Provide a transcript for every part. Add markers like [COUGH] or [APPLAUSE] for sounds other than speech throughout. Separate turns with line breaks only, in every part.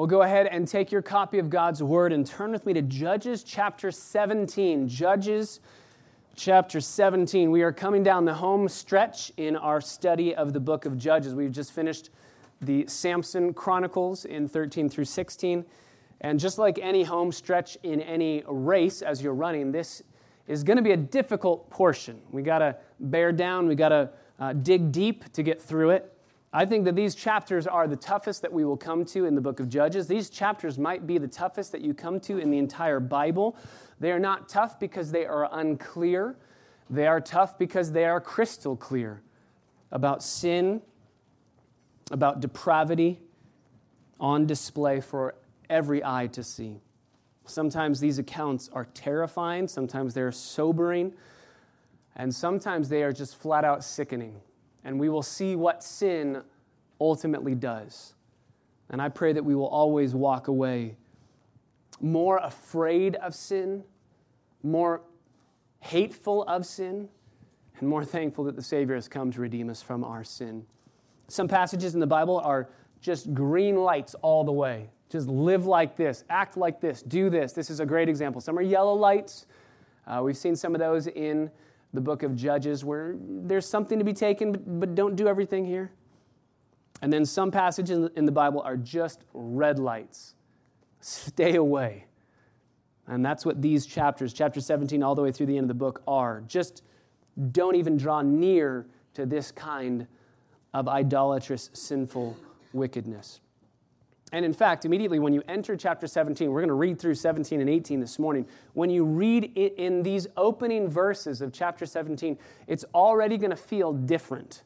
Well, go ahead and take your copy of God's Word and turn with me to Judges chapter 17. Judges chapter 17. We are coming down the home stretch in our study of the book of Judges. We've just finished the Samson Chronicles in 13 through 16. And just like any home stretch in any race as you're running, this is going to be a difficult portion. We got to bear down, we got to uh, dig deep to get through it. I think that these chapters are the toughest that we will come to in the book of Judges. These chapters might be the toughest that you come to in the entire Bible. They are not tough because they are unclear, they are tough because they are crystal clear about sin, about depravity on display for every eye to see. Sometimes these accounts are terrifying, sometimes they're sobering, and sometimes they are just flat out sickening and we will see what sin ultimately does. And I pray that we will always walk away more afraid of sin, more hateful of sin, and more thankful that the Savior has come to redeem us from our sin. Some passages in the Bible are just green lights all the way. Just live like this, act like this, do this. This is a great example. Some are yellow lights. Uh, we've seen some of those in the book of Judges where there's something to be taken, but, but don't do everything here. And then some passages in the, in the Bible are just red lights. Stay away. And that's what these chapters, chapter 17 all the way through the end of the book, are. Just don't even draw near to this kind of idolatrous, sinful wickedness. And in fact, immediately when you enter chapter 17, we're going to read through 17 and 18 this morning. When you read in these opening verses of chapter 17, it's already going to feel different.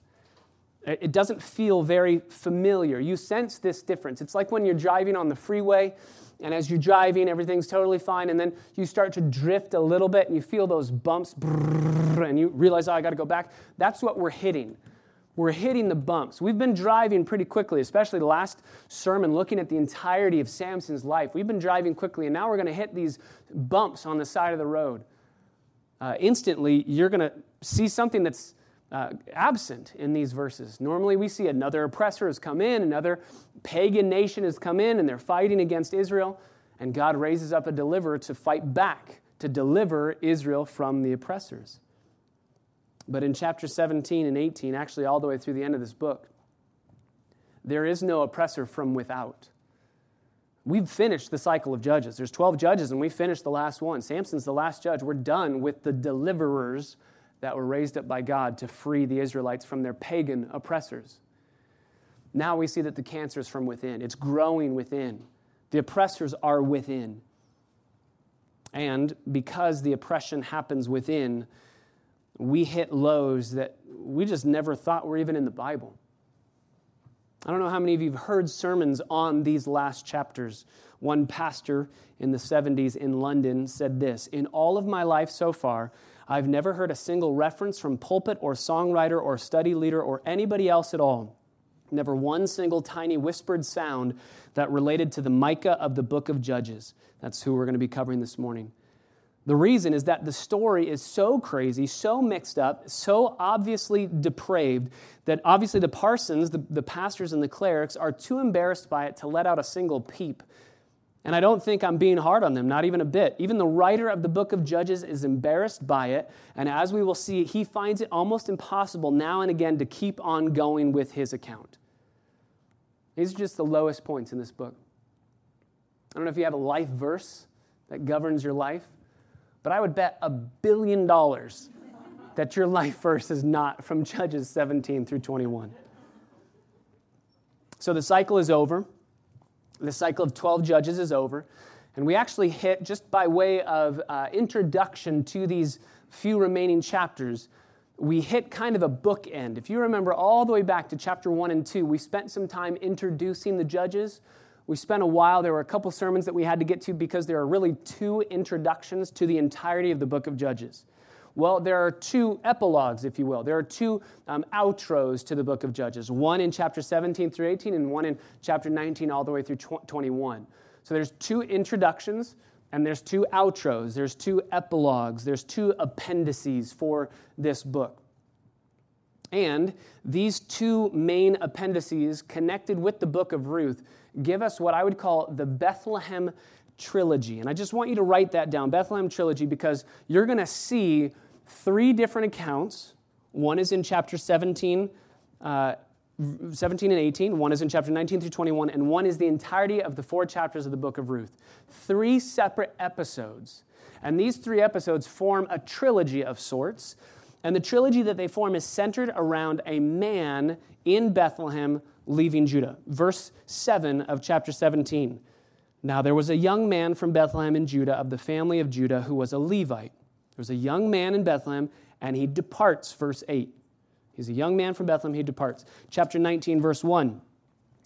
It doesn't feel very familiar. You sense this difference. It's like when you're driving on the freeway, and as you're driving, everything's totally fine, and then you start to drift a little bit, and you feel those bumps, and you realize, oh, I got to go back. That's what we're hitting we're hitting the bumps. We've been driving pretty quickly, especially the last sermon looking at the entirety of Samson's life. We've been driving quickly, and now we're going to hit these bumps on the side of the road. Uh, instantly, you're going to see something that's uh, absent in these verses. Normally, we see another oppressor has come in, another pagan nation has come in, and they're fighting against Israel, and God raises up a deliverer to fight back, to deliver Israel from the oppressors. But in chapter 17 and 18, actually all the way through the end of this book, there is no oppressor from without. We've finished the cycle of judges. There's 12 judges, and we finished the last one. Samson's the last judge. We're done with the deliverers that were raised up by God to free the Israelites from their pagan oppressors. Now we see that the cancer is from within, it's growing within. The oppressors are within. And because the oppression happens within, we hit lows that we just never thought were even in the Bible. I don't know how many of you have heard sermons on these last chapters. One pastor in the 70s in London said this In all of my life so far, I've never heard a single reference from pulpit or songwriter or study leader or anybody else at all. Never one single tiny whispered sound that related to the Micah of the book of Judges. That's who we're going to be covering this morning. The reason is that the story is so crazy, so mixed up, so obviously depraved that obviously the parsons, the, the pastors, and the clerics are too embarrassed by it to let out a single peep. And I don't think I'm being hard on them, not even a bit. Even the writer of the book of Judges is embarrassed by it. And as we will see, he finds it almost impossible now and again to keep on going with his account. These are just the lowest points in this book. I don't know if you have a life verse that governs your life. But I would bet a billion dollars that your life verse is not from Judges 17 through 21. So the cycle is over. The cycle of 12 judges is over. And we actually hit, just by way of uh, introduction to these few remaining chapters, we hit kind of a bookend. If you remember all the way back to chapter 1 and 2, we spent some time introducing the judges. We spent a while, there were a couple sermons that we had to get to because there are really two introductions to the entirety of the book of Judges. Well, there are two epilogues, if you will. There are two um, outros to the book of Judges one in chapter 17 through 18, and one in chapter 19 all the way through 21. So there's two introductions and there's two outros, there's two epilogues, there's two appendices for this book. And these two main appendices connected with the book of Ruth give us what I would call the Bethlehem trilogy. And I just want you to write that down Bethlehem trilogy because you're going to see three different accounts. One is in chapter 17. Uh, 17 and 18. One is in chapter 19 through 21, and one is the entirety of the four chapters of the book of Ruth. Three separate episodes. And these three episodes form a trilogy of sorts. And the trilogy that they form is centered around a man in Bethlehem leaving Judah. Verse 7 of chapter 17. Now there was a young man from Bethlehem in Judah of the family of Judah who was a Levite. There was a young man in Bethlehem, and he departs, verse 8. He's a young man from Bethlehem, he departs. Chapter 19, verse 1.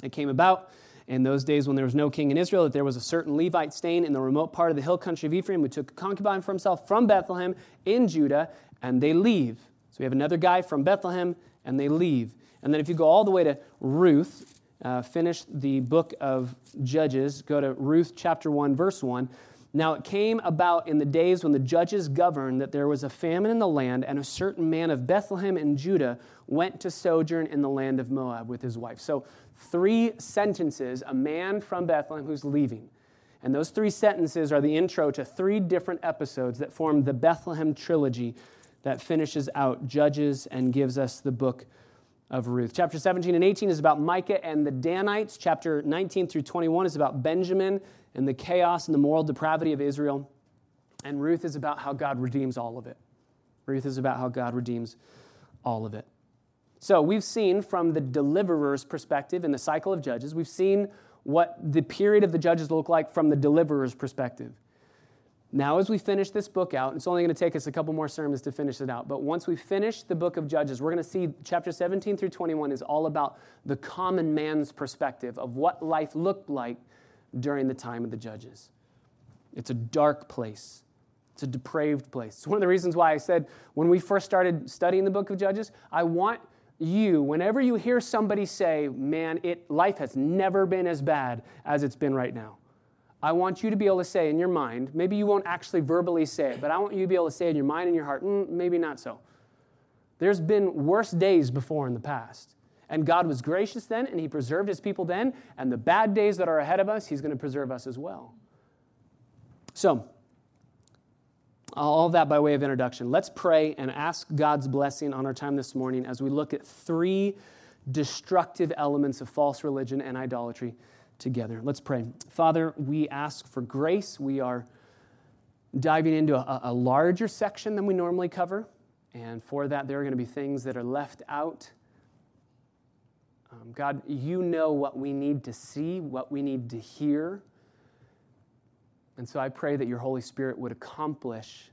It came about in those days when there was no king in Israel that there was a certain Levite staying in the remote part of the hill country of Ephraim who took a concubine for himself from Bethlehem in Judah, and they leave. So we have another guy from Bethlehem, and they leave. And then if you go all the way to Ruth, uh, finish the book of Judges, go to Ruth chapter 1, verse 1. Now it came about in the days when the judges governed that there was a famine in the land, and a certain man of Bethlehem in Judah went to sojourn in the land of Moab with his wife. So, three sentences a man from Bethlehem who's leaving. And those three sentences are the intro to three different episodes that form the Bethlehem trilogy that finishes out Judges and gives us the book of Ruth. Chapter 17 and 18 is about Micah and the Danites. Chapter 19 through 21 is about Benjamin and the chaos and the moral depravity of Israel. And Ruth is about how God redeems all of it. Ruth is about how God redeems all of it. So we've seen from the deliverer's perspective in the cycle of Judges, we've seen what the period of the Judges look like from the deliverer's perspective. Now, as we finish this book out, it's only going to take us a couple more sermons to finish it out, but once we finish the book of Judges, we're going to see chapter 17 through 21 is all about the common man's perspective of what life looked like during the time of the Judges. It's a dark place, it's a depraved place. It's one of the reasons why I said when we first started studying the book of Judges, I want you, whenever you hear somebody say, man, it, life has never been as bad as it's been right now. I want you to be able to say in your mind, maybe you won't actually verbally say it, but I want you to be able to say in your mind and your heart, mm, maybe not so. There's been worse days before in the past. And God was gracious then, and He preserved His people then, and the bad days that are ahead of us, He's going to preserve us as well. So, all that by way of introduction. Let's pray and ask God's blessing on our time this morning as we look at three destructive elements of false religion and idolatry together. Let's pray. Father, we ask for grace. We are diving into a, a, larger section than we normally cover. And for that, there are going to be things that are left out. Um, God, you know what we need to see, what we need to hear. And so I pray that your Holy Spirit would accomplish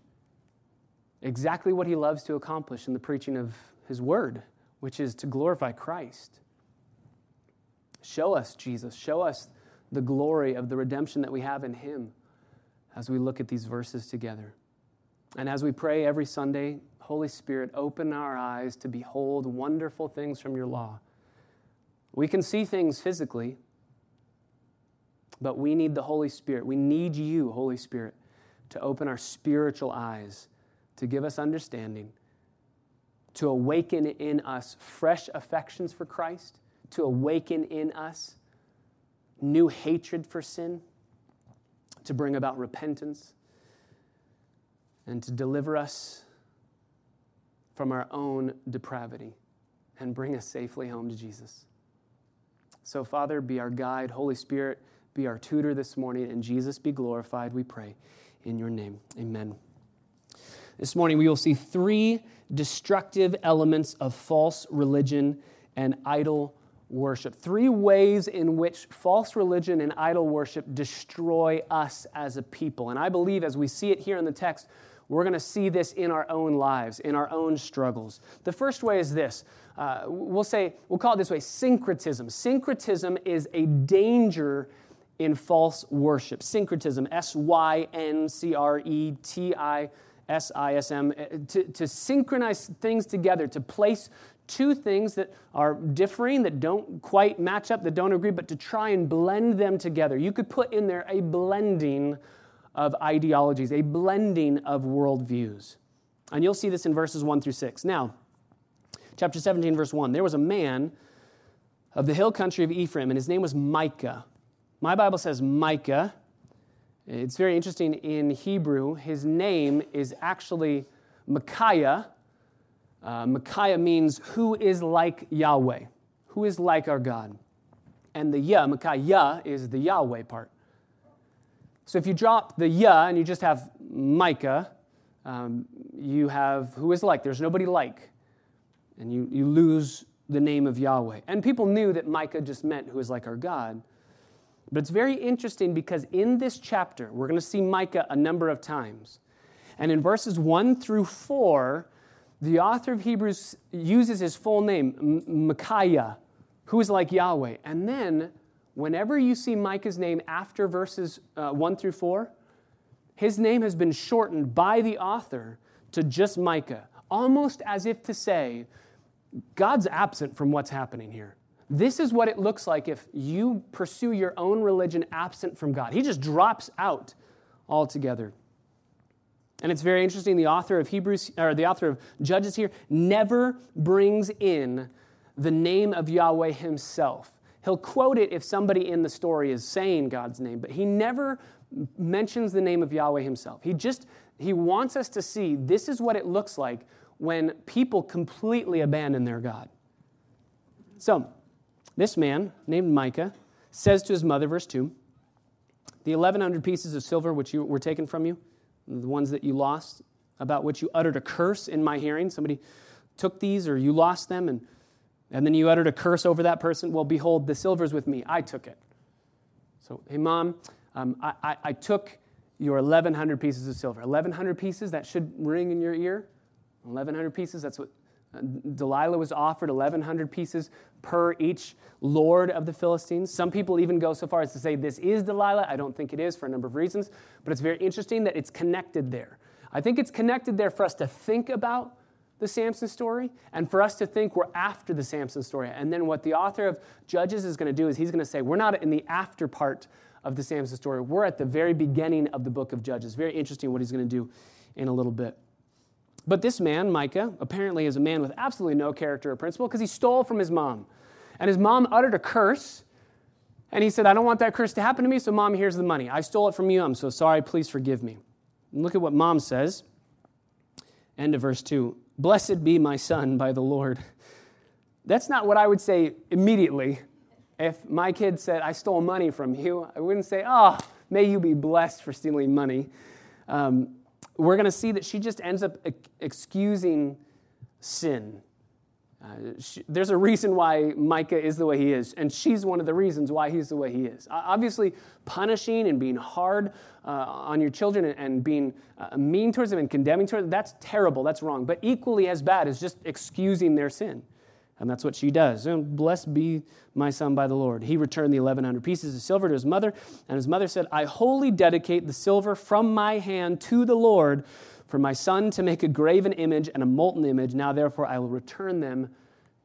exactly what he loves to accomplish in the preaching of his word, which is to glorify Christ. Show us Jesus. Show us the glory of the redemption that we have in Him as we look at these verses together. And as we pray every Sunday, Holy Spirit, open our eyes to behold wonderful things from your law. We can see things physically, but we need the Holy Spirit. We need you, Holy Spirit, to open our spiritual eyes, to give us understanding, to awaken in us fresh affections for Christ to awaken in us new hatred for sin, to bring about repentance, and to deliver us from our own depravity and bring us safely home to Jesus. So, Father, be our guide. Holy Spirit, be our tutor this morning, and Jesus be glorified, we pray. In your name, amen. This morning, we will see three destructive elements of false religion and idol worship. Three ways in which false religion and idol worship destroy us as a people. And I believe as we see it here in the text, we're going to see this in our own lives, in our own struggles. The first way is this uh, we'll say, we'll call it this way syncretism. Syncretism is a danger in false worship. Syncretism, S Y N C R E T I S I S M, uh, to synchronize things together, to place two things that are differing, that don't quite match up, that don't agree, but to try and blend them together. You could put in there a blending of ideologies, a blending of worldviews. And you'll see this in verses 1 through 6. Now, chapter 17, verse 1 there was a man of the hill country of Ephraim, and his name was Micah. My Bible says Micah. It's very interesting in Hebrew. His name is actually Micaiah. Uh, Micaiah means who is like Yahweh, who is like our God. And the Yah, Micaiah, is the Yahweh part. So if you drop the Yah and you just have Micah, um, you have who is like. There's nobody like. And you, you lose the name of Yahweh. And people knew that Micah just meant who is like our God. But it's very interesting because in this chapter, we're going to see Micah a number of times. And in verses 1 through 4, the author of Hebrews uses his full name, Micaiah, who is like Yahweh. And then, whenever you see Micah's name after verses uh, 1 through 4, his name has been shortened by the author to just Micah, almost as if to say, God's absent from what's happening here. This is what it looks like if you pursue your own religion absent from God. He just drops out altogether. And it's very interesting. The author of Hebrews, or the author of Judges here, never brings in the name of Yahweh himself. He'll quote it if somebody in the story is saying God's name, but he never mentions the name of Yahweh himself. He just he wants us to see this is what it looks like when people completely abandon their God. So, this man named Micah says to his mother, verse 2, the 1,100 pieces of silver which you, were taken from you, the ones that you lost, about which you uttered a curse in my hearing. Somebody took these or you lost them, and, and then you uttered a curse over that person. Well, behold, the silver's with me. I took it. So, hey, mom, um, I, I, I took your 1,100 pieces of silver. 1,100 pieces, that should ring in your ear. 1,100 pieces, that's what Delilah was offered 1,100 pieces per each lord of the Philistines. Some people even go so far as to say this is Delilah. I don't think it is for a number of reasons, but it's very interesting that it's connected there. I think it's connected there for us to think about the Samson story and for us to think we're after the Samson story. And then what the author of Judges is going to do is he's going to say, we're not in the after part of the Samson story. We're at the very beginning of the book of Judges. Very interesting what he's going to do in a little bit. But this man, Micah, apparently is a man with absolutely no character or principle because he stole from his mom. And his mom uttered a curse. And he said, I don't want that curse to happen to me, so mom, here's the money. I stole it from you. I'm so sorry. Please forgive me. And look at what mom says. End of verse 2. Blessed be my son by the Lord. That's not what I would say immediately. If my kid said, I stole money from you, I wouldn't say, Oh, may you be blessed for stealing money. Um, we're going to see that she just ends up excusing sin. Uh, she, there's a reason why Micah is the way he is, and she's one of the reasons why he's the way he is. Uh, obviously, punishing and being hard uh, on your children and, and being uh, mean towards them and condemning towards them, that's terrible, that's wrong. But equally as bad is just excusing their sin. And that's what she does. Blessed be my son by the Lord. He returned the 1,100 pieces of silver to his mother, and his mother said, I wholly dedicate the silver from my hand to the Lord for my son to make a graven image and a molten image. Now, therefore, I will return them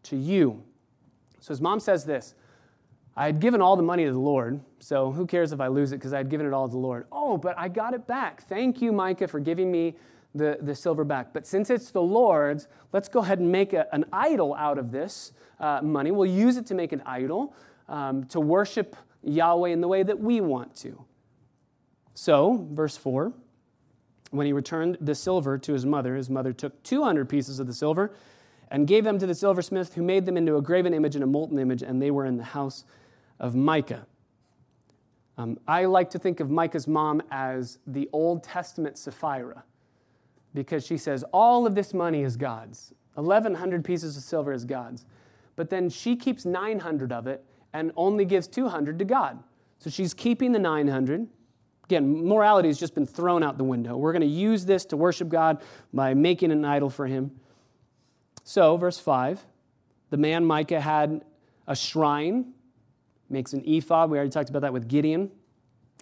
to you. So his mom says this I had given all the money to the Lord, so who cares if I lose it because I had given it all to the Lord. Oh, but I got it back. Thank you, Micah, for giving me the, the silver back. But since it's the Lord's, let's go ahead and make a, an idol out of this uh, money. We'll use it to make an idol um, to worship Yahweh in the way that we want to. So, verse 4 when he returned the silver to his mother, his mother took 200 pieces of the silver and gave them to the silversmith, who made them into a graven image and a molten image, and they were in the house of Micah. Um, I like to think of Micah's mom as the Old Testament Sapphira because she says, All of this money is God's. 1,100 pieces of silver is God's. But then she keeps 900 of it and only gives 200 to God. So she's keeping the 900. Again, morality has just been thrown out the window. We're going to use this to worship God by making an idol for him. So, verse 5 the man Micah had a shrine, makes an ephod. We already talked about that with Gideon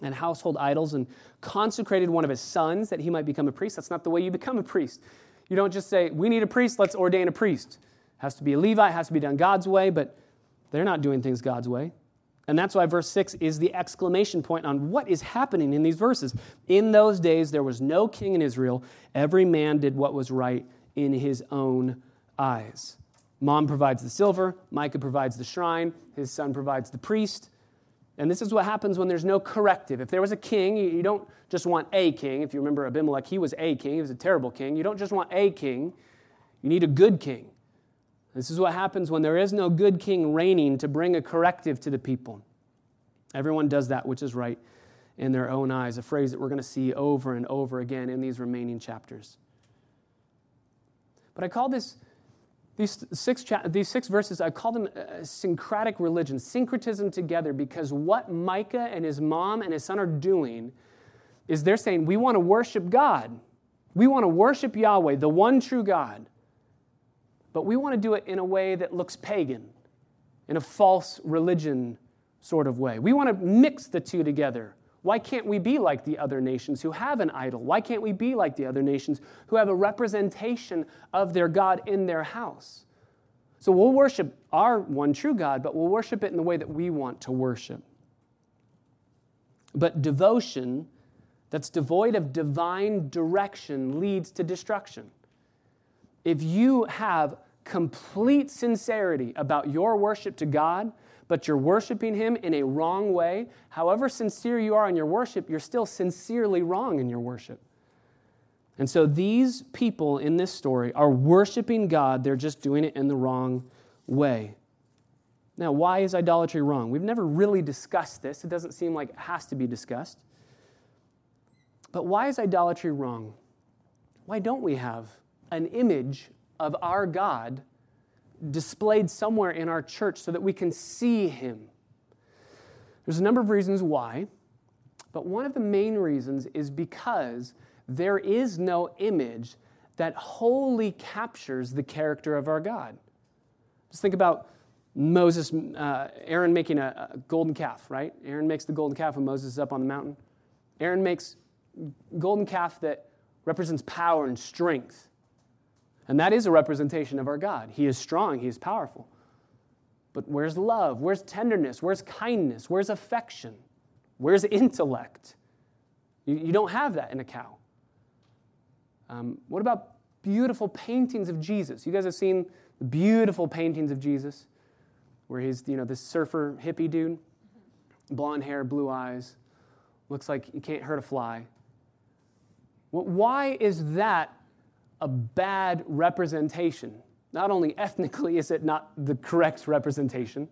and household idols and consecrated one of his sons that he might become a priest. That's not the way you become a priest. You don't just say, We need a priest, let's ordain a priest. It has to be a Levite, has to be done God's way, but they're not doing things God's way. And that's why verse 6 is the exclamation point on what is happening in these verses. In those days, there was no king in Israel. Every man did what was right in his own eyes. Mom provides the silver, Micah provides the shrine, his son provides the priest. And this is what happens when there's no corrective. If there was a king, you don't just want a king. If you remember Abimelech, he was a king. He was a terrible king. You don't just want a king, you need a good king. This is what happens when there is no good king reigning to bring a corrective to the people. Everyone does that which is right in their own eyes, a phrase that we're going to see over and over again in these remaining chapters. But I call this, these six, cha- these six verses, I call them uh, a syncretic religion, syncretism together, because what Micah and his mom and his son are doing is they're saying, we want to worship God. We want to worship Yahweh, the one true God. But we want to do it in a way that looks pagan, in a false religion sort of way. We want to mix the two together. Why can't we be like the other nations who have an idol? Why can't we be like the other nations who have a representation of their God in their house? So we'll worship our one true God, but we'll worship it in the way that we want to worship. But devotion that's devoid of divine direction leads to destruction. If you have complete sincerity about your worship to God, but you're worshiping Him in a wrong way, however sincere you are in your worship, you're still sincerely wrong in your worship. And so these people in this story are worshiping God, they're just doing it in the wrong way. Now, why is idolatry wrong? We've never really discussed this. It doesn't seem like it has to be discussed. But why is idolatry wrong? Why don't we have an image of our God displayed somewhere in our church so that we can see him. There's a number of reasons why, but one of the main reasons is because there is no image that wholly captures the character of our God. Just think about Moses, uh, Aaron making a, a, golden calf, right? Aaron makes the golden calf when Moses is up on the mountain. Aaron makes golden calf that represents power and strength. And that is a representation of our God. He is strong, He is powerful. But where's love? Where's tenderness? Where's kindness? Where's affection? Where's intellect? You, you don't have that in a cow. Um, what about beautiful paintings of Jesus? You guys have seen the beautiful paintings of Jesus where he's, you know, this surfer hippie dude, blonde hair, blue eyes, looks like he can't hurt a fly. Well, why is that a bad representation. Not only ethnically is it not the correct representation,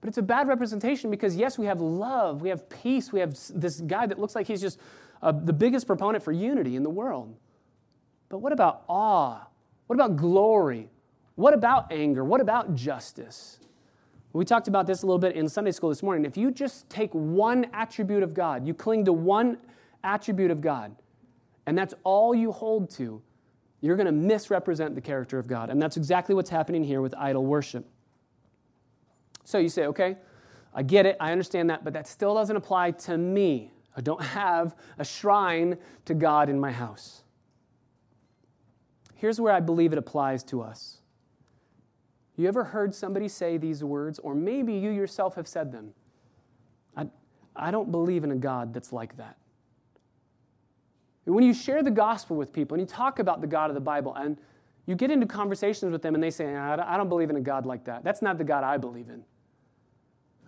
but it's a bad representation because, yes, we have love, we have peace, we have this guy that looks like he's just uh, the biggest proponent for unity in the world. But what about awe? What about glory? What about anger? What about justice? We talked about this a little bit in Sunday school this morning. If you just take one attribute of God, you cling to one attribute of God, and that's all you hold to, you're going to misrepresent the character of God. And that's exactly what's happening here with idol worship. So you say, okay, I get it, I understand that, but that still doesn't apply to me. I don't have a shrine to God in my house. Here's where I believe it applies to us. You ever heard somebody say these words, or maybe you yourself have said them? I, I don't believe in a God that's like that. When you share the gospel with people and you talk about the God of the Bible and you get into conversations with them and they say, I don't believe in a God like that. That's not the God I believe in.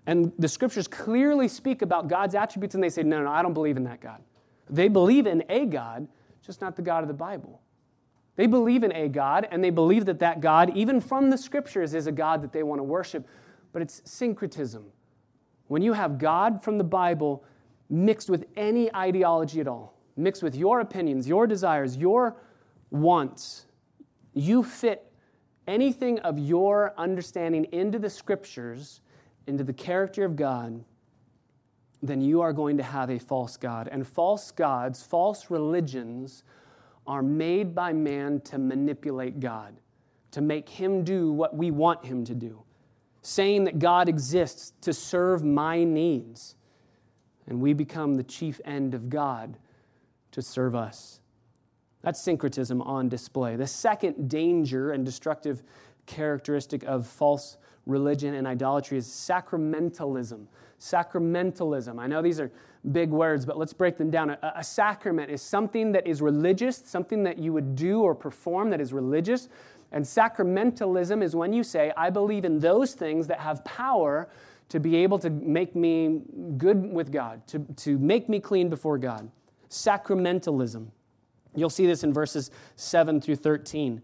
And the scriptures clearly speak about God's attributes and they say, no, no, I don't believe in that God. They believe in a God, just not the God of the Bible. They believe in a God and they believe that that God, even from the scriptures, is a God that they want to worship. But it's syncretism. When you have God from the Bible mixed with any ideology at all, mixed with your opinions, your desires, your wants, you fit anything of your understanding into the scriptures, into the character of God, then you are going to have a false God. And false gods, false religions, are made by man to manipulate God, to make him do what we want him to do, saying that God exists to serve my needs. And we become the chief end of God to serve us. That's syncretism on display. The second danger and destructive characteristic of false religion and idolatry is sacramentalism. Sacramentalism. I know these are big words, but let's break them down. A, a, sacrament is something that is religious, something that you would do or perform that is religious. And sacramentalism is when you say, I believe in those things that have power to be able to make me good with God, to, to make me clean before God. Sacramentalism. You'll see this in verses 7 through 13.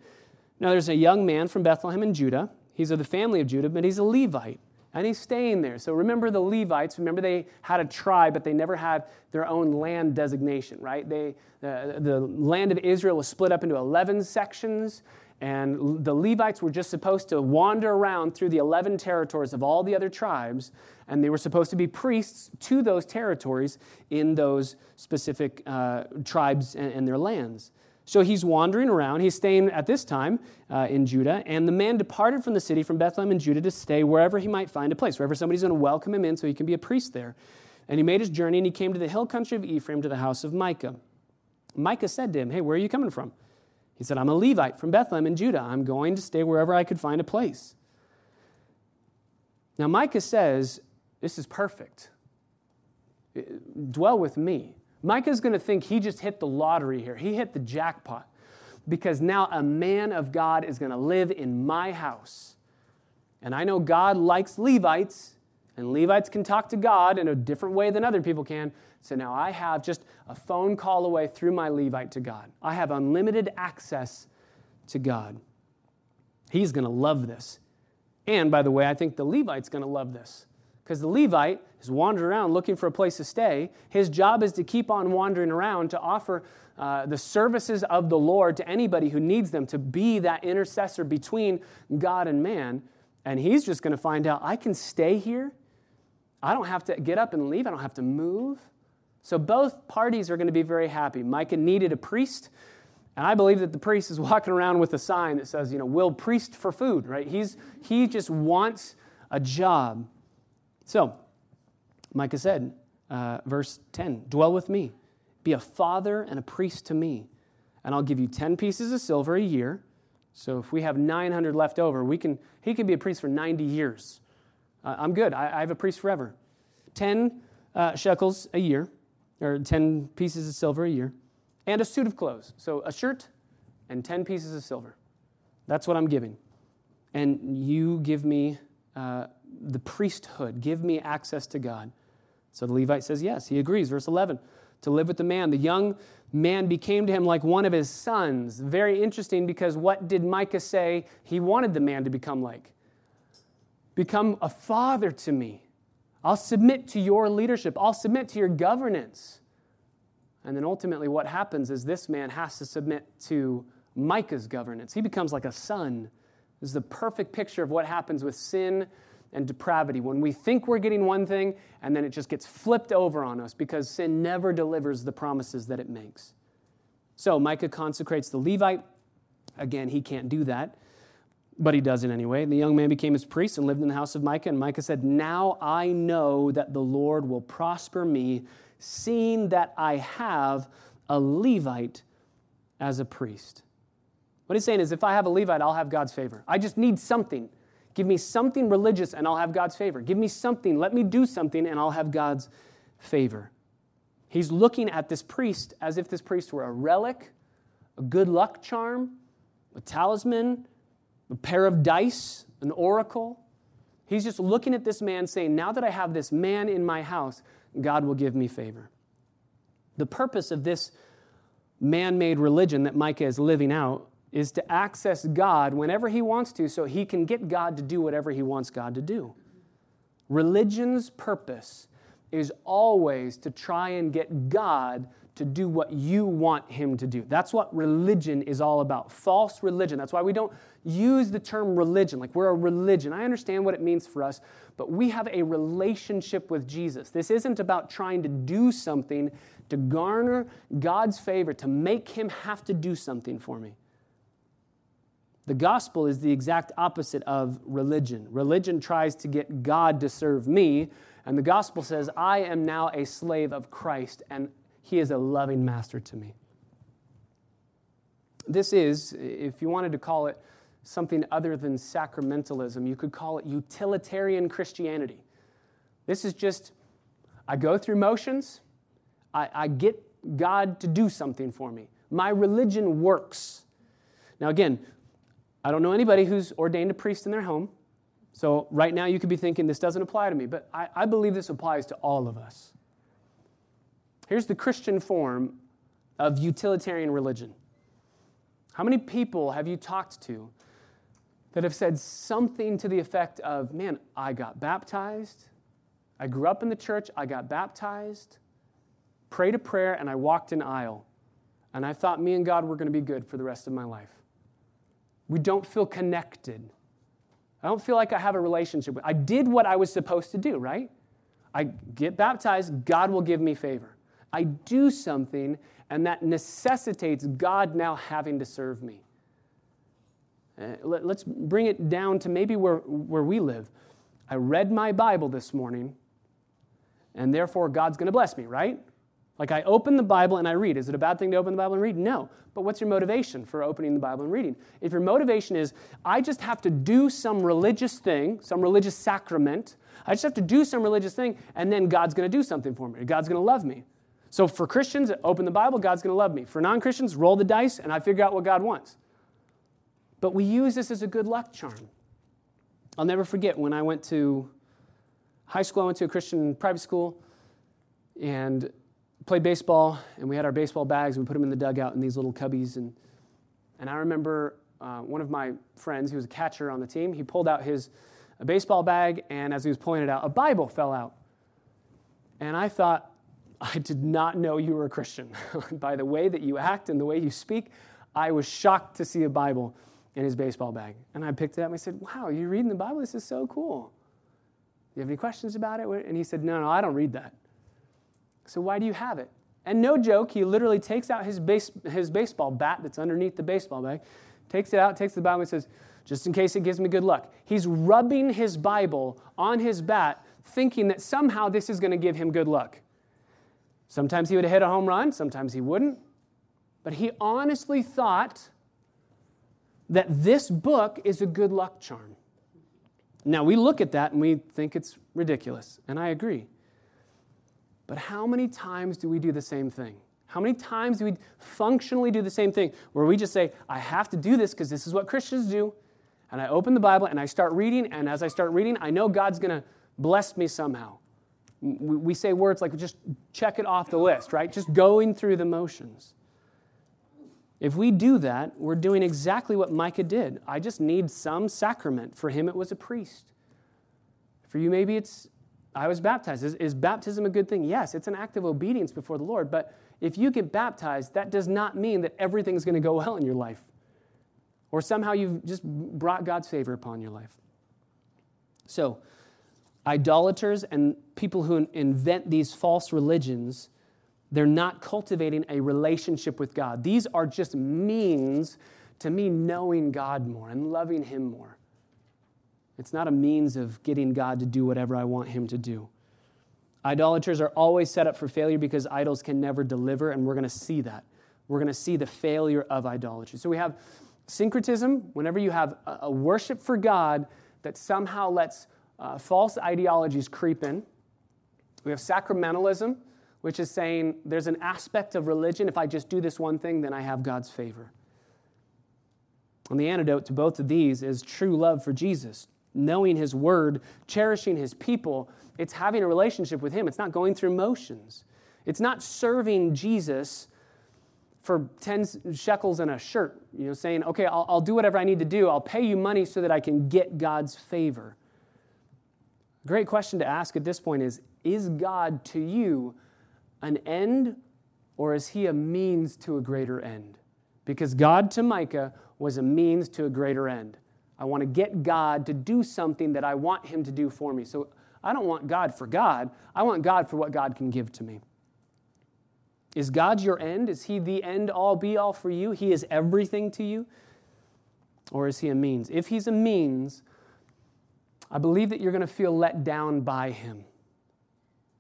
Now, there's a young man from Bethlehem in Judah. He's of the family of Judah, but he's a Levite and he's staying there. So remember the Levites, remember they had a tribe, but they never had their own land designation, right? They, the, the land of Israel was split up into 11 sections, and the Levites were just supposed to wander around through the 11 territories of all the other tribes, and they were supposed to be priests to those territories in those specific uh, tribes and, and their lands. So he's wandering around. He's staying at this time uh, in Judah. And the man departed from the city from Bethlehem in Judah to stay wherever he might find a place, wherever somebody's going to welcome him in so he can be a priest there. And he made his journey and he came to the hill country of Ephraim to the house of Micah. Micah said to him, Hey, where are you coming from? He said, I'm a Levite from Bethlehem in Judah. I'm going to stay wherever I could find a place. Now, Micah says, This is perfect. Dwell with me. Micah's going to think he just hit the lottery here. He hit the jackpot because now a man of God is going to live in my house. And I know God likes Levites, and Levites can talk to God in a different way than other people can. So now I have just a phone call away through my Levite to God. I have unlimited access to God. He's going to love this. And by the way, I think the Levite's going to love this because the Levite is wandering around looking for a place to stay. His job is to keep on wandering around to offer uh, the services of the Lord to anybody who needs them, to be that intercessor between God and man. And he's just going to find out I can stay here. I don't have to get up and leave, I don't have to move. So both parties are going to be very happy. Micah needed a priest. And I believe that the priest is [LAUGHS] walking around with a sign that says, you know, will priest for food, right? He's, he just wants a job. So, Micah said, uh, verse 10 Dwell with me, be a father and a priest to me, and I'll give you 10 pieces of silver a year. So, if we have 900 left over, we can, he can be a priest for 90 years. I'm good. I, I, have a priest forever. 10 uh, shekels a year, or 10 pieces of silver a year, and a suit of clothes. So, a shirt and 10 pieces of silver. That's what I'm giving. And you give me uh, the priesthood. Give me access to God. So the Levite says, Yes, he agrees. Verse 11 to live with the man. The young man became to him like one of his sons. Very interesting because what did Micah say he wanted the man to become like? Become a father to me. I'll submit to your leadership, I'll submit to your governance. And then ultimately, what happens is this man has to submit to Micah's governance. He becomes like a son. This is the perfect picture of what happens with sin and depravity, when we think we're getting one thing and then it just gets flipped over on us because sin never delivers the promises that it makes. So Micah consecrates the Levite. Again, he can't do that, but he does it anyway. The young man became his priest and lived in the house of Micah. And Micah said, Now I know that the Lord will prosper me, seeing that I have a Levite as a priest. What he's saying is, if I have a Levite, I'll have God's favor. I just need something. Give me something religious and I'll have God's favor. Give me something, let me do something and I'll have God's favor. He's looking at this priest as if this priest were a relic, a good luck charm, a talisman, a pair of dice, an oracle. He's just looking at this man saying, Now that I have this man in my house, God will give me favor. The purpose of this man made religion that Micah is living out is to access God whenever he wants to so he can get God to do whatever he wants God to do. Religion's purpose is always to try and get God to do what you want him to do. That's what religion is all about. False religion. That's why we don't use the term religion. Like we're a religion. I understand what it means for us, but we have a relationship with Jesus. This isn't about trying to do something to garner God's favor, to make him have to do something for me. The gospel is the exact opposite of religion. Religion tries to get God to serve me, and the gospel says, I am now a slave of Christ, and he is a loving master to me. This is, if you wanted to call it something other than sacramentalism, you could call it utilitarian Christianity. This is just, I go through motions, I, I get God to do something for me. My religion works. Now, again, I don't know anybody who's ordained a priest in their home. So, right now, you could be thinking, this doesn't apply to me, but I, I believe this applies to all of us. Here's the Christian form of utilitarian religion. How many people have you talked to that have said something to the effect of, man, I got baptized, I grew up in the church, I got baptized, prayed a prayer, and I walked an aisle. And I thought me and God were going to be good for the rest of my life. We don't feel connected. I don't feel like I have a relationship. I did what I was supposed to do, right? I get baptized, God will give me favor. I do something, and that necessitates God now having to serve me. Uh, let, us bring it down to maybe where, where we live. I read my Bible this morning, and therefore God's going to bless me, right? Like I open the Bible and I read. Is it a bad thing to open the Bible and read? No. But what's your motivation for opening the Bible and reading? If your motivation is, I just have to do some religious thing, some religious sacrament, I just have to do some religious thing, and then God's going to do something for me. God's going to love me. So for Christians, open the Bible, God's going to love me. For non Christians, roll the dice, and I figure out what God wants. But we use this as a good luck charm. I'll never forget when I went to high school, I went to a Christian private school, and played baseball, and we had our baseball bags. And we put them in the dugout in these little cubbies. And, and I remember uh, one of my friends, he was a catcher on the team, he pulled out his baseball bag, and as he was pulling it out, a Bible fell out. And I thought, I did not know you were a Christian. [LAUGHS] By the way that you act and the way you speak, I was shocked to see a Bible in his baseball bag. And I picked it up and I said, Wow, you're reading the Bible? This is so cool. You have any questions about it? And he said, No, no, I don't read that. So why do you have it? And no joke, he literally takes out his, base, his baseball bat that's underneath the baseball bag, takes it out, takes the Bible, and says, just in case it gives me good luck. He's rubbing his Bible on his bat, thinking that somehow this is going to give him good luck. Sometimes he would hit a home run, sometimes he wouldn't. But he honestly thought that this book is a good luck charm. Now, we look at that and we think it's ridiculous, and I agree. But how many times do we do the same thing? How many times do we functionally do the same thing where we just say, I have to do this because this is what Christians do? And I open the Bible and I start reading, and as I start reading, I know God's going to bless me somehow. We say words like just check it off the list, right? Just going through the motions. If we do that, we're doing exactly what Micah did. I just need some sacrament. For him, it was a priest. For you, maybe it's I was baptized. Is, is, baptism a good thing? Yes, it's an act of obedience before the Lord. But if you get baptized, that does not mean that everything's going to go well in your life or somehow you've just brought God's favor upon your life. So, idolaters and people who invent these false religions, they're not cultivating a relationship with God. These are just means to me knowing God more and loving Him more. It's not a means of getting God to do whatever I want him to do. Idolaters are always set up for failure because idols can never deliver, and we're going to see that. We're going to see the failure of idolatry. So we have syncretism, whenever you have a worship for God that somehow lets uh, false ideologies creep in. We have sacramentalism, which is saying there's an aspect of religion, if I just do this one thing, then I have God's favor. And the antidote to both of these is true love for Jesus knowing His Word, cherishing His people. It's having a relationship with Him. It's not going through motions. It's not serving Jesus for 10 shekels and a shirt, you know, saying, okay, I'll, I'll do whatever I need to do. I'll pay you money so that I can get God's favor. Great question to ask at this point is Is God to you an end or is he a means to a greater end? Because God to Micah was a means to a greater end. I want to get God to do something that I want Him to do for me. So I don't want God for God. I want God for what God can give to me. Is God your end? Is He the end all be all for you? He is everything to you? Or is He a means? If He's a means, I believe that you're going to feel let down by Him.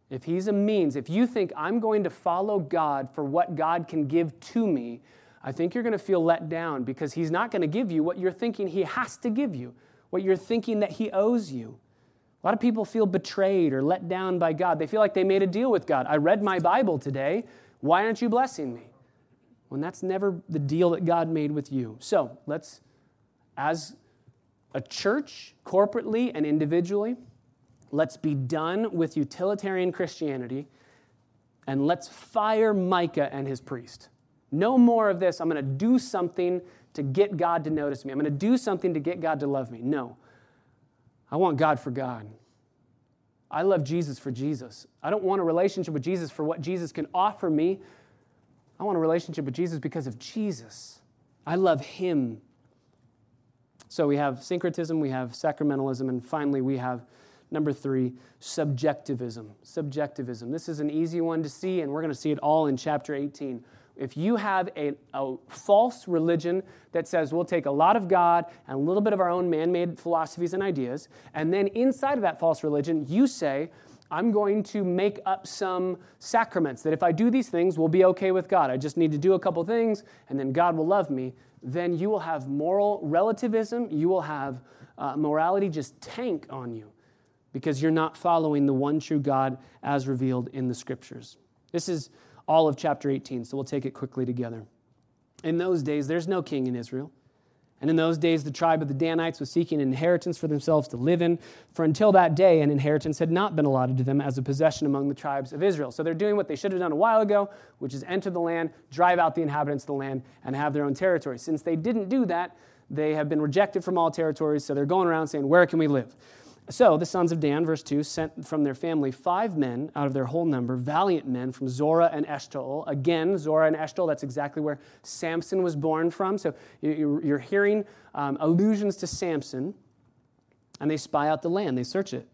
If He's a means, if you think I'm going to follow God for what God can give to me, I think you're going to feel let down because He's not going to give you what you're thinking He has to give you, what you're thinking that He owes you. A lot of people feel betrayed or let down by God. They feel like they made a deal with God. I read my Bible today. Why aren't you blessing me? When that's never the deal that God made with you. So let's, as a church, corporately and individually, let's be done with utilitarian Christianity and let's fire Micah and his priest. No more of this. I'm going to do something to get God to notice me. I'm going to do something to get God to love me. No. I want God for God. I love Jesus for Jesus. I don't want a relationship with Jesus for what Jesus can offer me. I want a relationship with Jesus because of Jesus. I love Him. So we have syncretism, we have sacramentalism, and finally we have number three, subjectivism. Subjectivism. This is an easy one to see, and we're going to see it all in chapter 18. If you have a, a, false religion that says we'll take a lot of God and a little bit of our own man made philosophies and ideas, and then inside of that false religion, you say, I'm going to make up some sacraments that if I do these things, we'll be okay with God. I just need to do a couple things, and then God will love me. Then you will have moral relativism. You will have uh, morality just tank on you because you're not following the one true God as revealed in the scriptures. This is all of chapter 18, so we'll take it quickly together. In those days, there's no king in Israel. And in those days, the tribe of the Danites was seeking an inheritance for themselves to live in, for until that day, an inheritance had not been allotted to them as a possession among the tribes of Israel. So they're doing what they should have done a while ago, which is enter the land, drive out the inhabitants of the land, and have their own territory. Since they didn't do that, they have been rejected from all territories, so they're going around saying, Where can we live? So the sons of Dan, verse 2, sent from their family five men out of their whole number, valiant men from Zorah and Eshtaol. Again, Zorah and Eshtaol, that's exactly where Samson was born from. So you're hearing um, allusions to Samson. And they spy out the land, they search it.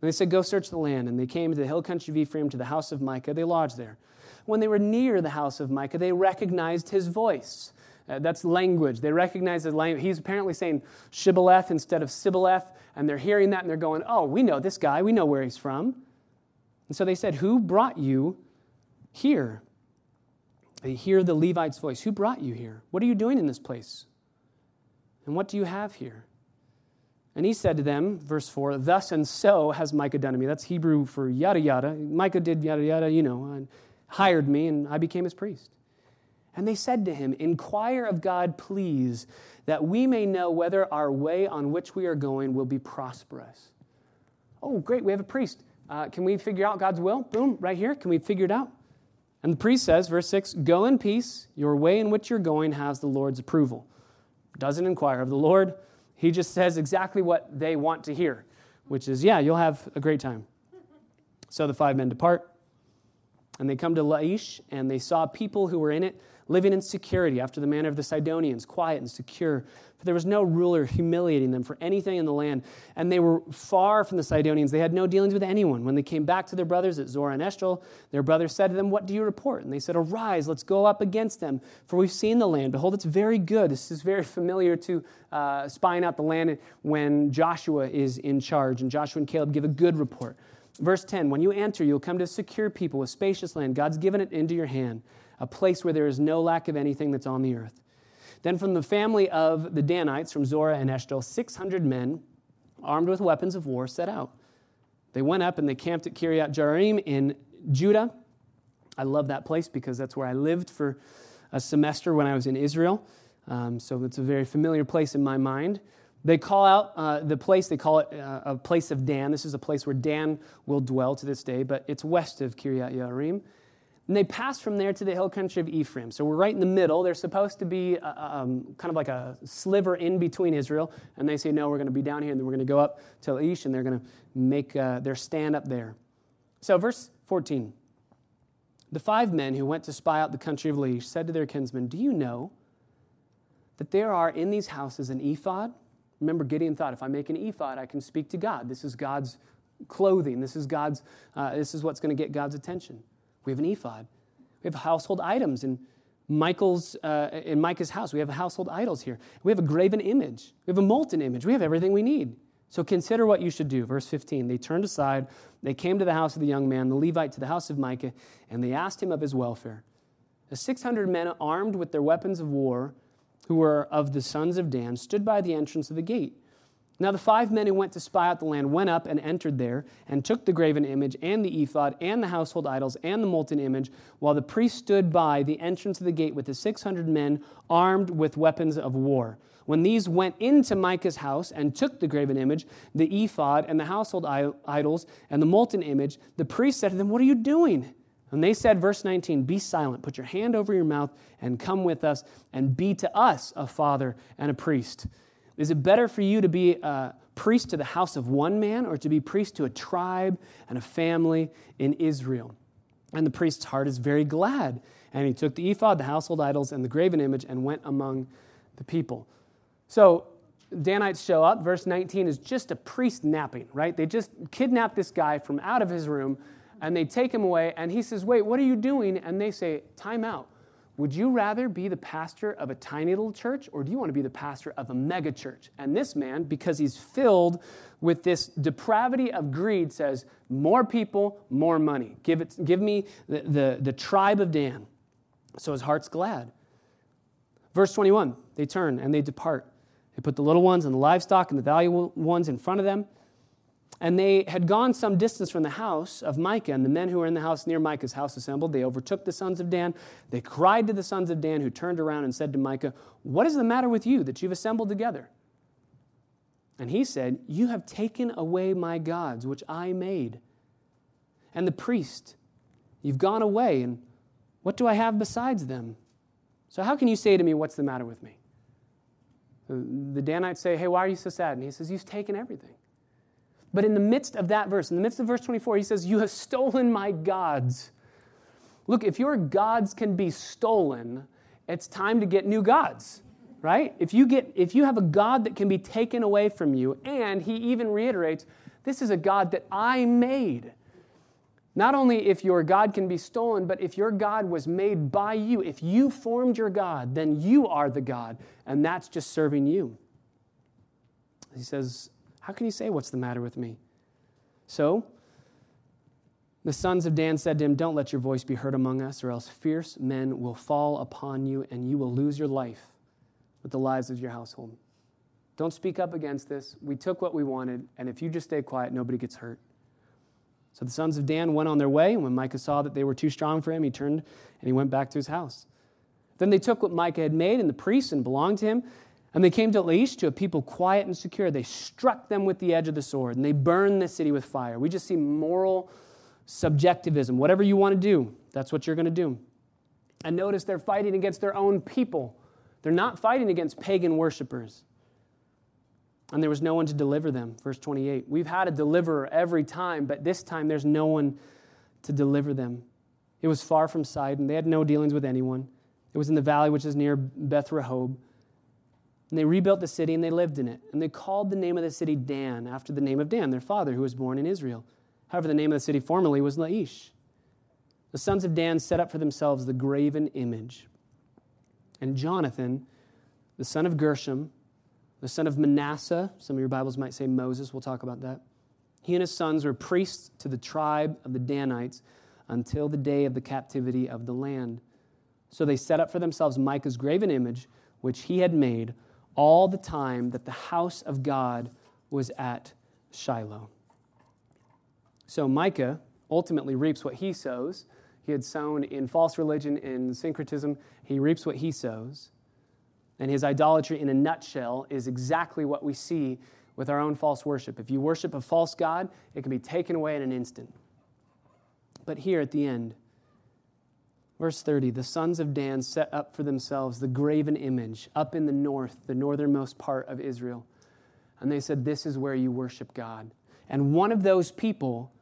And they said, Go search the land. And they came to the hill country of Ephraim, to the house of Micah. They lodged there. When they were near the house of Micah, they recognized his voice. Uh, that's language. They recognize the language. He's apparently saying shibboleth instead of sibboleth, and they're hearing that and they're going, Oh, we know this guy. We know where he's from. And so they said, Who brought you here? They hear the Levite's voice. Who brought you here? What are you doing in this place? And what do you have here? And he said to them, verse 4, Thus and so has Micah done to me. That's Hebrew for yada yada. Micah did yada yada, you know, and hired me, and I became his priest. And they said to him, Inquire of God, please, that we may know whether our way on which we are going will be prosperous. Oh, great, we have a priest. Uh, can we figure out God's will? Boom, right here. Can we figure it out? And the priest says, verse 6 Go in peace. Your way in which you're going has the Lord's approval. Doesn't inquire of the Lord. He just says exactly what they want to hear, which is, Yeah, you'll have a great time. So the five men depart, and they come to Laish, and they saw people who were in it living in security after the manner of the Sidonians, quiet and secure. For there was no ruler humiliating them for anything in the land. And they were far from the Sidonians. They had no dealings with anyone. When they came back to their brothers at Zorah and Eshtaol, their brothers said to them, What do you report? And they said, Arise, let's go up against them. For we've seen the land. Behold, it's very good. This is very familiar to uh, spying out the land when Joshua is in charge. And Joshua and Caleb give a good report. Verse 10 When you enter, you'll come to secure people with spacious land. God's given it into your hand a place where there is no lack of anything that's on the earth. Then from the family of the Danites, from Zorah and Eshtaol, 600 men, armed with weapons of war, set out. They went up and they camped at Kiriath Jearim in Judah. I love that place because that's where I lived for a semester when I was in Israel. Um, so it's a very familiar place in my mind. They call out uh, the place, they call it uh, a place of Dan. This is a place where Dan will dwell to this day, but it's west of Kiriath Jearim. And they pass from there to the hill country of Ephraim. So we're right in the middle. They're supposed to be uh, um, kind of like a sliver in between Israel. And they say, no, we're going to be down here, and then we're going to go up to Laish, and they're going to make uh, their stand up there. So, verse 14 The five men who went to spy out the country of Laish said to their kinsmen, Do you know that there are in these houses an ephod? Remember, Gideon thought, if I make an ephod, I can speak to God. This is God's clothing. This is God's. Uh, this is what's going to get God's attention. We have an ephod. We have household items in Michael's uh, in Micah's house. We have household idols here. We have a graven image. We have a molten image. We have everything we need. So consider what you should do. Verse 15. They turned aside. They came to the house of the young man, the Levite, to the house of Micah, and they asked him of his welfare. The 600 men armed with their weapons of war, who were of the sons of Dan, stood by the entrance of the gate. Now the five men who went to spy out the land went up and entered there, and took the graven image, and the ephod, and the household idols, and the molten image, while the priest stood by the entrance of the gate with the six hundred men armed with weapons of war. When these went into Micah's house and took the graven image, the ephod, and the household idols, and the molten image, the priest said to them, What are you doing? And they said, verse 19, Be silent, put your hand over your mouth, and come with us, and be to us a father and a priest. Is it better for you to be a priest to the house of one man or to be priest to a tribe and a family in Israel? And the priest's heart is very glad. And he took the ephod, the household idols, and the graven image and went among the people. So Danites show up. Verse 19 is just a priest napping, right? They just kidnap this guy from out of his room and they take him away. And he says, Wait, what are you doing? And they say, Time out. Would you rather be the pastor of a tiny little church or do you want to be the pastor of a mega church? And this man, because he's filled with this depravity of greed, says, More people, more money. Give, it, give me the, the, the tribe of Dan. So his heart's glad. Verse 21 they turn and they depart. They put the little ones and the livestock and the valuable ones in front of them. And they had gone some distance from the house of Micah, and the men who were in the house near Micah's house assembled. They overtook the sons of Dan. They cried to the sons of Dan, who turned around and said to Micah, What is the matter with you that you've assembled together? And he said, You have taken away my gods, which I made. And the priest, you've gone away, and what do I have besides them? So how can you say to me, What's the matter with me? The Danites say, Hey, why are you so sad? And he says, You've taken everything. But in the midst of that verse, in the midst of verse 24, he says, You have stolen my gods. Look, if your gods can be stolen, it's time to get new gods, right? If you, get, if you have a God that can be taken away from you, and he even reiterates, This is a God that I made. Not only if your God can be stolen, but if your God was made by you, if you formed your God, then you are the God, and that's just serving you. He says, how can you say, What's the matter with me? So, the sons of Dan said to him, Don't let your voice be heard among us, or else fierce men will fall upon you, and you will lose your life with the lives of your household. Don't speak up against this. We took what we wanted, and if you just stay quiet, nobody gets hurt. So the sons of Dan went on their way, and when Micah saw that they were too strong for him, he turned and he went back to his house. Then they took what Micah had made and the priests and belonged to him, and they came to Laish, to a people quiet and secure. They struck them with the edge of the sword, and they burned the city with fire. We just see moral subjectivism. Whatever you want to do, that's what you're going to do. And notice they're fighting against their own people. They're not fighting against pagan worshipers. And there was no one to deliver them. Verse 28. We've had a deliverer every time, but this time there's no one to deliver them. It was far from Sidon. They had no dealings with anyone. It was in the valley which is near Beth Rehob. And they rebuilt the city and they lived in it. And they called the name of the city Dan, after the name of Dan, their father, who was born in Israel. However, the name of the city formerly was Laish. The sons of Dan set up for themselves the graven image. And Jonathan, the son of Gershom, the son of Manasseh, some of your Bibles might say Moses, we'll talk about that. He and his sons were priests to the tribe of the Danites until the day of the captivity of the land. So they set up for themselves Micah's graven image, which he had made all the time that the house of God was at Shiloh. So Micah ultimately reaps what he sows. He had sown in false religion, in syncretism. He reaps what he sows. And his idolatry, in a nutshell, is exactly what we see with our own false worship. If you worship a false God, it can be taken away in an instant. But here at the end, Verse 30 The sons of Dan set up for themselves the graven image up in the north, the northernmost part of Israel. And they said, This is where you worship God. And one of those people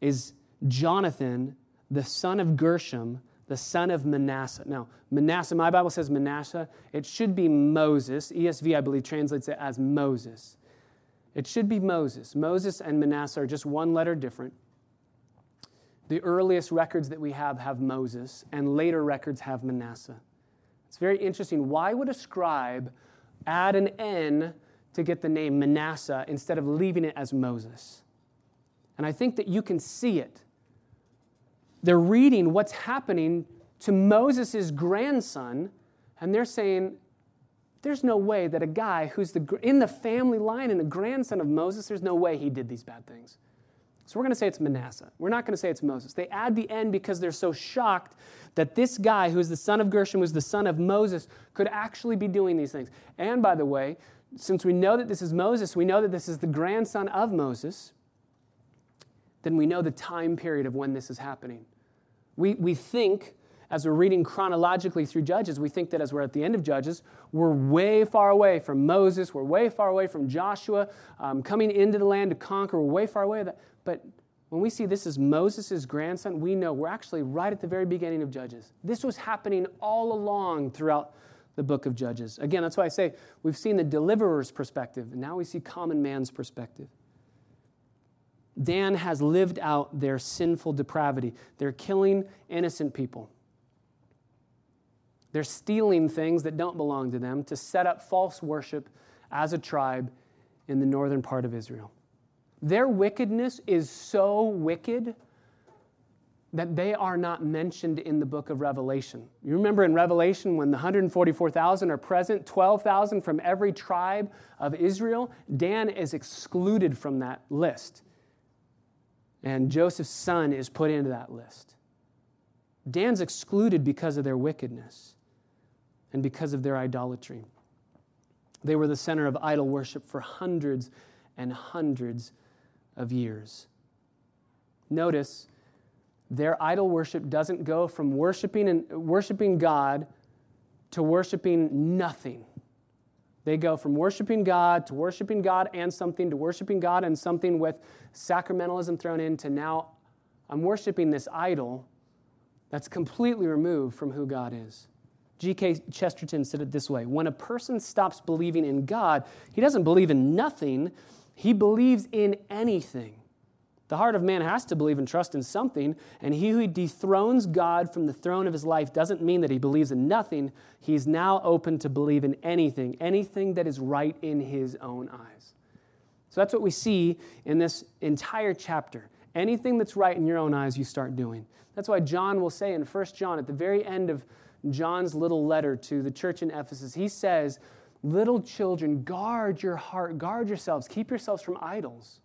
is Jonathan, the son of Gershom, the son of Manasseh. Now, Manasseh, my Bible says Manasseh. It should be Moses. ESV, I believe, translates it as Moses. It should be Moses. Moses and Manasseh are just one letter different. The earliest records that we have have Moses, and later records have Manasseh. It's very interesting. Why would a scribe add an N to get the name Manasseh instead of leaving it as Moses? And I think that you can see it. They're reading what's happening to Moses' grandson, and they're saying, There's no way that a guy who's the, in the family line and a grandson of Moses, there's no way he did these bad things. So we're going to say it's Manasseh. We're not going to say it's Moses. They add the end because they're so shocked that this guy, who's the son of Gershom, was the son of Moses, could actually be doing these things. And by the way, since we know that this is Moses, we know that this is the grandson of Moses, then we know the time period of when this is happening. We, we think as we're reading chronologically through Judges, we think that as we're at the end of Judges, we're way far away from Moses, we're way far away from Joshua, um, coming into the land to conquer, we're way far away. That. But when we see this is Moses' grandson, we know we're actually right at the very beginning of Judges. This was happening all along throughout the book of Judges. Again, that's why I say we've seen the deliverer's perspective, and now we see common man's perspective. Dan has lived out their sinful depravity. They're killing innocent people. They're stealing things that don't belong to them to set up false worship as a tribe in the northern part of Israel. Their wickedness is so wicked that they are not mentioned in the book of Revelation. You remember in Revelation when the 144,000 are present, 12,000 from every tribe of Israel, Dan is excluded from that list. And Joseph's son is put into that list. Dan's excluded because of their wickedness and because of their idolatry. They were the center of idol worship for hundreds and hundreds of years. Notice, their idol worship doesn't go from worshiping and worshiping God to worshiping nothing. They go from worshiping God to worshiping God and something to worshiping God and something with sacramentalism thrown in to now I'm worshiping this idol that's completely removed from who God is. G.K. Chesterton said it this way When a person stops believing in God, he doesn't believe in nothing, he believes in anything. The heart of man has to believe and trust in something, and he who dethrones God from the throne of his life doesn't mean that he believes in nothing. He's now open to believe in anything, anything that is right in his own eyes. So that's what we see in this entire chapter. Anything that's right in your own eyes, you start doing. That's why John will say in 1 John, at the very end of John's little letter to the church in Ephesus, he says, Little children, guard your heart, guard yourselves, keep yourselves from idols.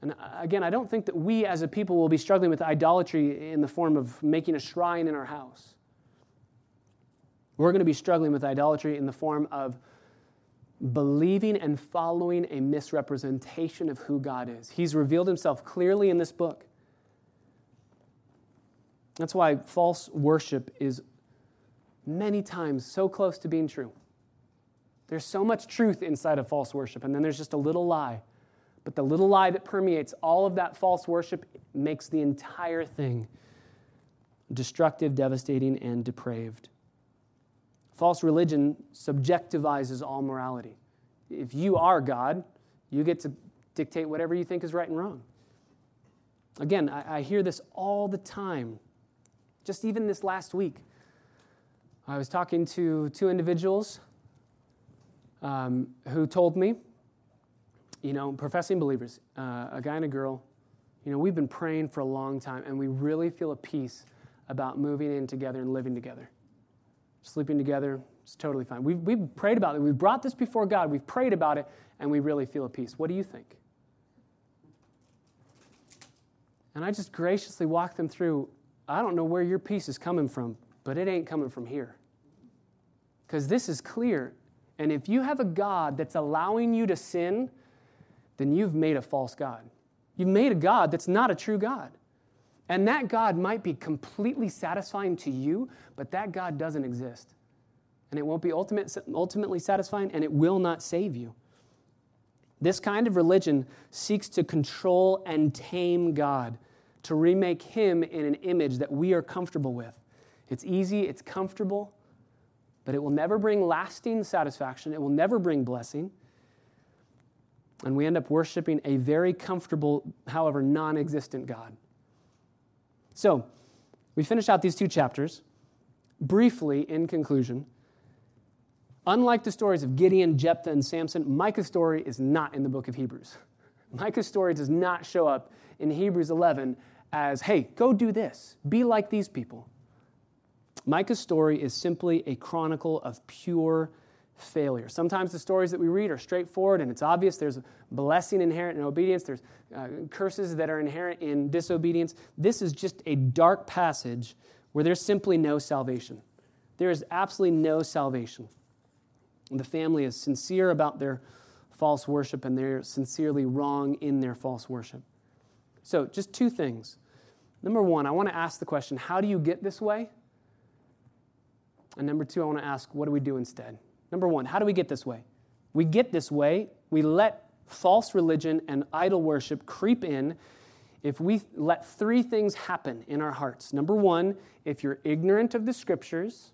And again, I don't think that we as a people will be struggling with idolatry in the form of making a shrine in our house. We're going to be struggling with idolatry in the form of believing and following a misrepresentation of who God is. He's revealed himself clearly in this book. That's why false worship is many times so close to being true. There's so much truth inside of false worship, and then there's just a little lie. But the little lie that permeates all of that false worship makes the entire thing destructive, devastating, and depraved. False religion subjectivizes all morality. If you are God, you get to dictate whatever you think is right and wrong. Again, I, I hear this all the time just even this last week. I was talking to two individuals um, who told me, you know, professing believers, uh, a guy and a girl, you know, we've been praying for a long time and we really feel a peace about moving in together and living together. Sleeping together, it's totally fine. We've, we've prayed about it. We've brought this before God. We've prayed about it and we really feel a peace. What do you think? And I just graciously walked them through I don't know where your peace is coming from, but it ain't coming from here. Because this is clear. And if you have a God that's allowing you to sin, then you've made a false God. You've made a God that's not a true God. And that God might be completely satisfying to you, but that God doesn't exist. And it won't be ultimate, ultimately satisfying, and it will not save you. This kind of religion seeks to control and tame God to remake him in an image that we are comfortable with. It's easy, it's comfortable, but it will never bring lasting satisfaction. It will never bring blessing. And we end up worshiping a very comfortable, however, non existent God. So, we finish out these two chapters. Briefly, in conclusion, unlike the stories of Gideon, Jephthah, and Samson, Micah's story is not in the book of Hebrews. [LAUGHS] Micah's story does not show up in Hebrews 11 as, hey, go do this, be like these people. Micah's story is simply a chronicle of pure failure. Sometimes the stories that we read are straightforward and it's obvious there's blessing inherent in obedience, there's uh, curses that are inherent in disobedience. This is just a dark passage where there's simply no salvation. There is absolutely no salvation. And the family is sincere about their false worship and they're sincerely wrong in their false worship. So, just two things. Number one, I want to ask the question how do you get this way? And number two, I want to ask what do we do instead? Number one, how do we get this way? We get this way, we let false religion and idol worship creep in if we let three things happen in our hearts. Number one, if you're ignorant of the scriptures,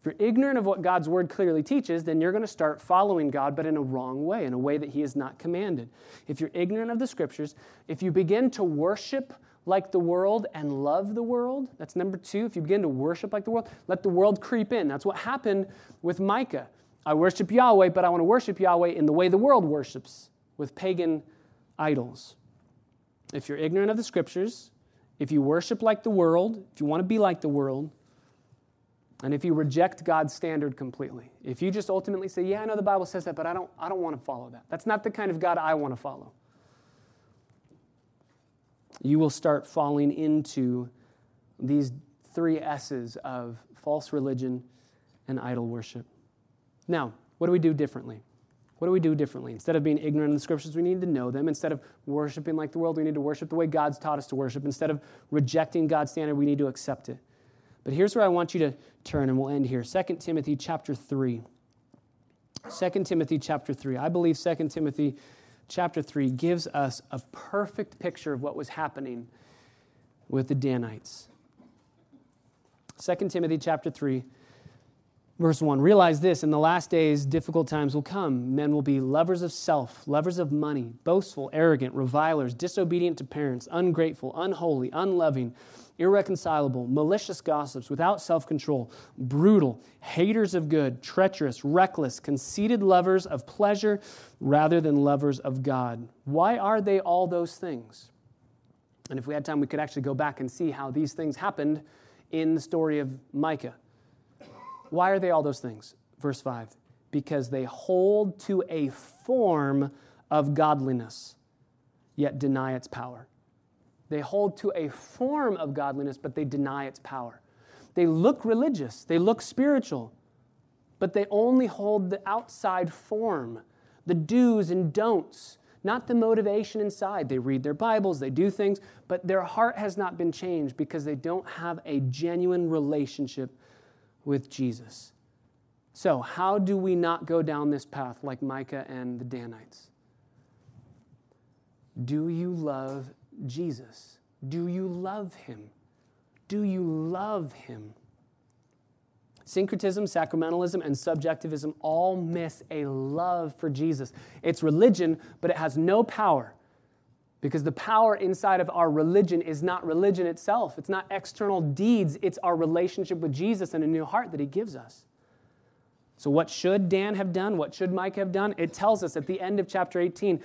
if you're ignorant of what God's word clearly teaches, then you're going to start following God, but in a wrong way, in a way that He has not commanded. If you're ignorant of the scriptures, if you begin to worship like the world and love the world, that's number two. If you begin to worship like the world, let the world creep in. That's what happened with Micah. I worship Yahweh, but I want to worship Yahweh in the way the world worships, with pagan idols. If you're ignorant of the scriptures, if you worship like the world, if you want to be like the world, and if you reject God's standard completely, if you just ultimately say, Yeah, I know the Bible says that, but I don't, I don't want to follow that. That's not the kind of God I want to follow. You will start falling into these three S's of false religion and idol worship. Now, what do we do differently? What do we do differently? Instead of being ignorant of the scriptures, we need to know them. Instead of worshiping like the world, we need to worship the way God's taught us to worship. Instead of rejecting God's standard, we need to accept it. But here's where I want you to turn, and we'll end here 2 Timothy chapter 3. 2 Timothy chapter 3. I believe 2 Timothy chapter 3 gives us a perfect picture of what was happening with the Danites. 2 Timothy chapter 3 verse 1 realize this in the last days difficult times will come men will be lovers of self lovers of money boastful arrogant revilers disobedient to parents ungrateful unholy unloving irreconcilable, malicious gossips, without self control, brutal, haters of good, treacherous, reckless, conceited lovers of pleasure rather than lovers of God. Why are they all those things? And if we had time, we could actually go back and see how these things happened in the story of Micah. Why are they all those things? Verse 5 because they hold to a form of godliness, yet deny its power. They hold to a form of godliness, but they deny its power. They look religious, they look spiritual, but they only hold the outside form, the do's and don'ts, not the motivation inside. They read their Bibles, they do things, but their heart has not been changed because they don't have a genuine relationship with Jesus. So, how do we not go down this path like Micah and the Danites? Do you love Jesus? Do you love him? Do you love him? Syncretism, sacramentalism, and subjectivism all miss a love for Jesus. It's religion, but it has no power because the power inside of our religion is not religion itself. It's not external deeds, it's our relationship with Jesus and a new heart that he gives us. So, what should Dan have done? What should Micah have done? It tells us at the end of chapter 18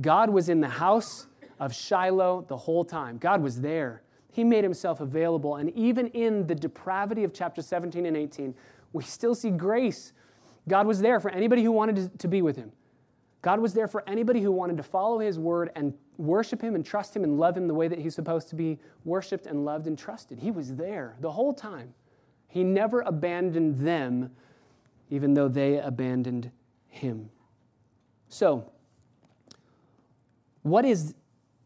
God was in the house of Shiloh the whole time. God was there. He made himself available. And even in the depravity of chapter 17 and 18, we still see grace. God was there for anybody who wanted to be with him. God was there for anybody who wanted to follow his word and worship him and trust him and love him the way that he's supposed to be worshiped and loved and trusted. He was there the whole time. He never abandoned them, even though they abandoned him. So, what is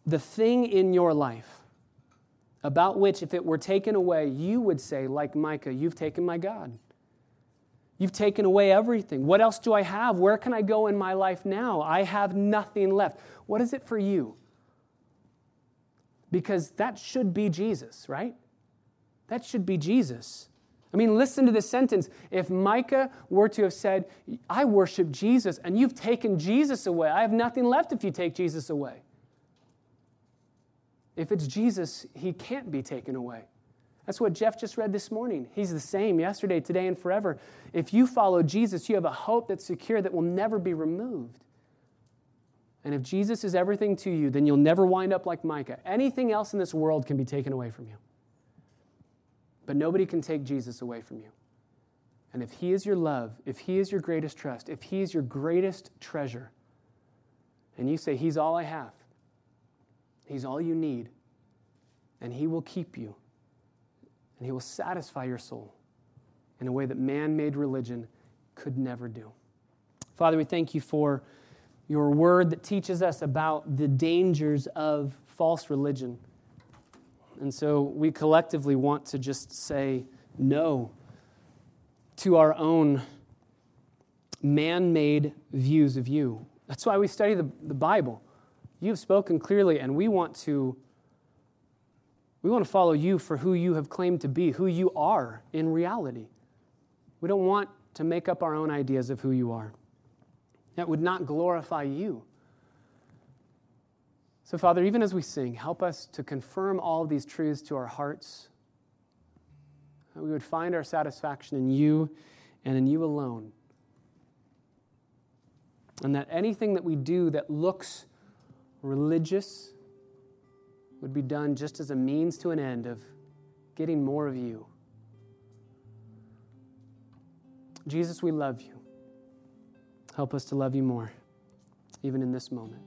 the thing in your life about which, if it were taken away, you would say, like Micah, You've taken my God. You've taken away everything. What else do I have? Where can I go in my life now? I have nothing left. What is it for you? Because that should be Jesus, right? That should be Jesus. I mean, listen to this sentence. If Micah were to have said, I worship Jesus, and you've taken Jesus away, I have nothing left if you take Jesus away. If it's Jesus, he can't be taken away. That's what Jeff just read this morning. He's the same yesterday, today, and forever. If you follow Jesus, you have a hope that's secure that will never be removed. And if Jesus is everything to you, then you'll never wind up like Micah. Anything else in this world can be taken away from you. But nobody can take Jesus away from you. And if He is your love, if He is your greatest trust, if He is your greatest treasure, and you say, He's all I have, He's all you need, and He will keep you, and He will satisfy your soul in a way that man made religion could never do. Father, we thank you for your word that teaches us about the dangers of false religion. And so we collectively want to just say no to our own man made views of you. That's why we study the, the Bible. You've spoken clearly, and we want to. We want to follow you for who you have claimed to be, who you are in reality. We don't want to make up our own ideas of who you are. That would not glorify you. So, Father, even as we sing, help us to confirm all these truths to our hearts. That we would find our satisfaction in you and in you alone. And that anything that we do that looks religious would be done just as a means to an end of getting more of you. Jesus, we love you. Help us to love you more, even in this moment.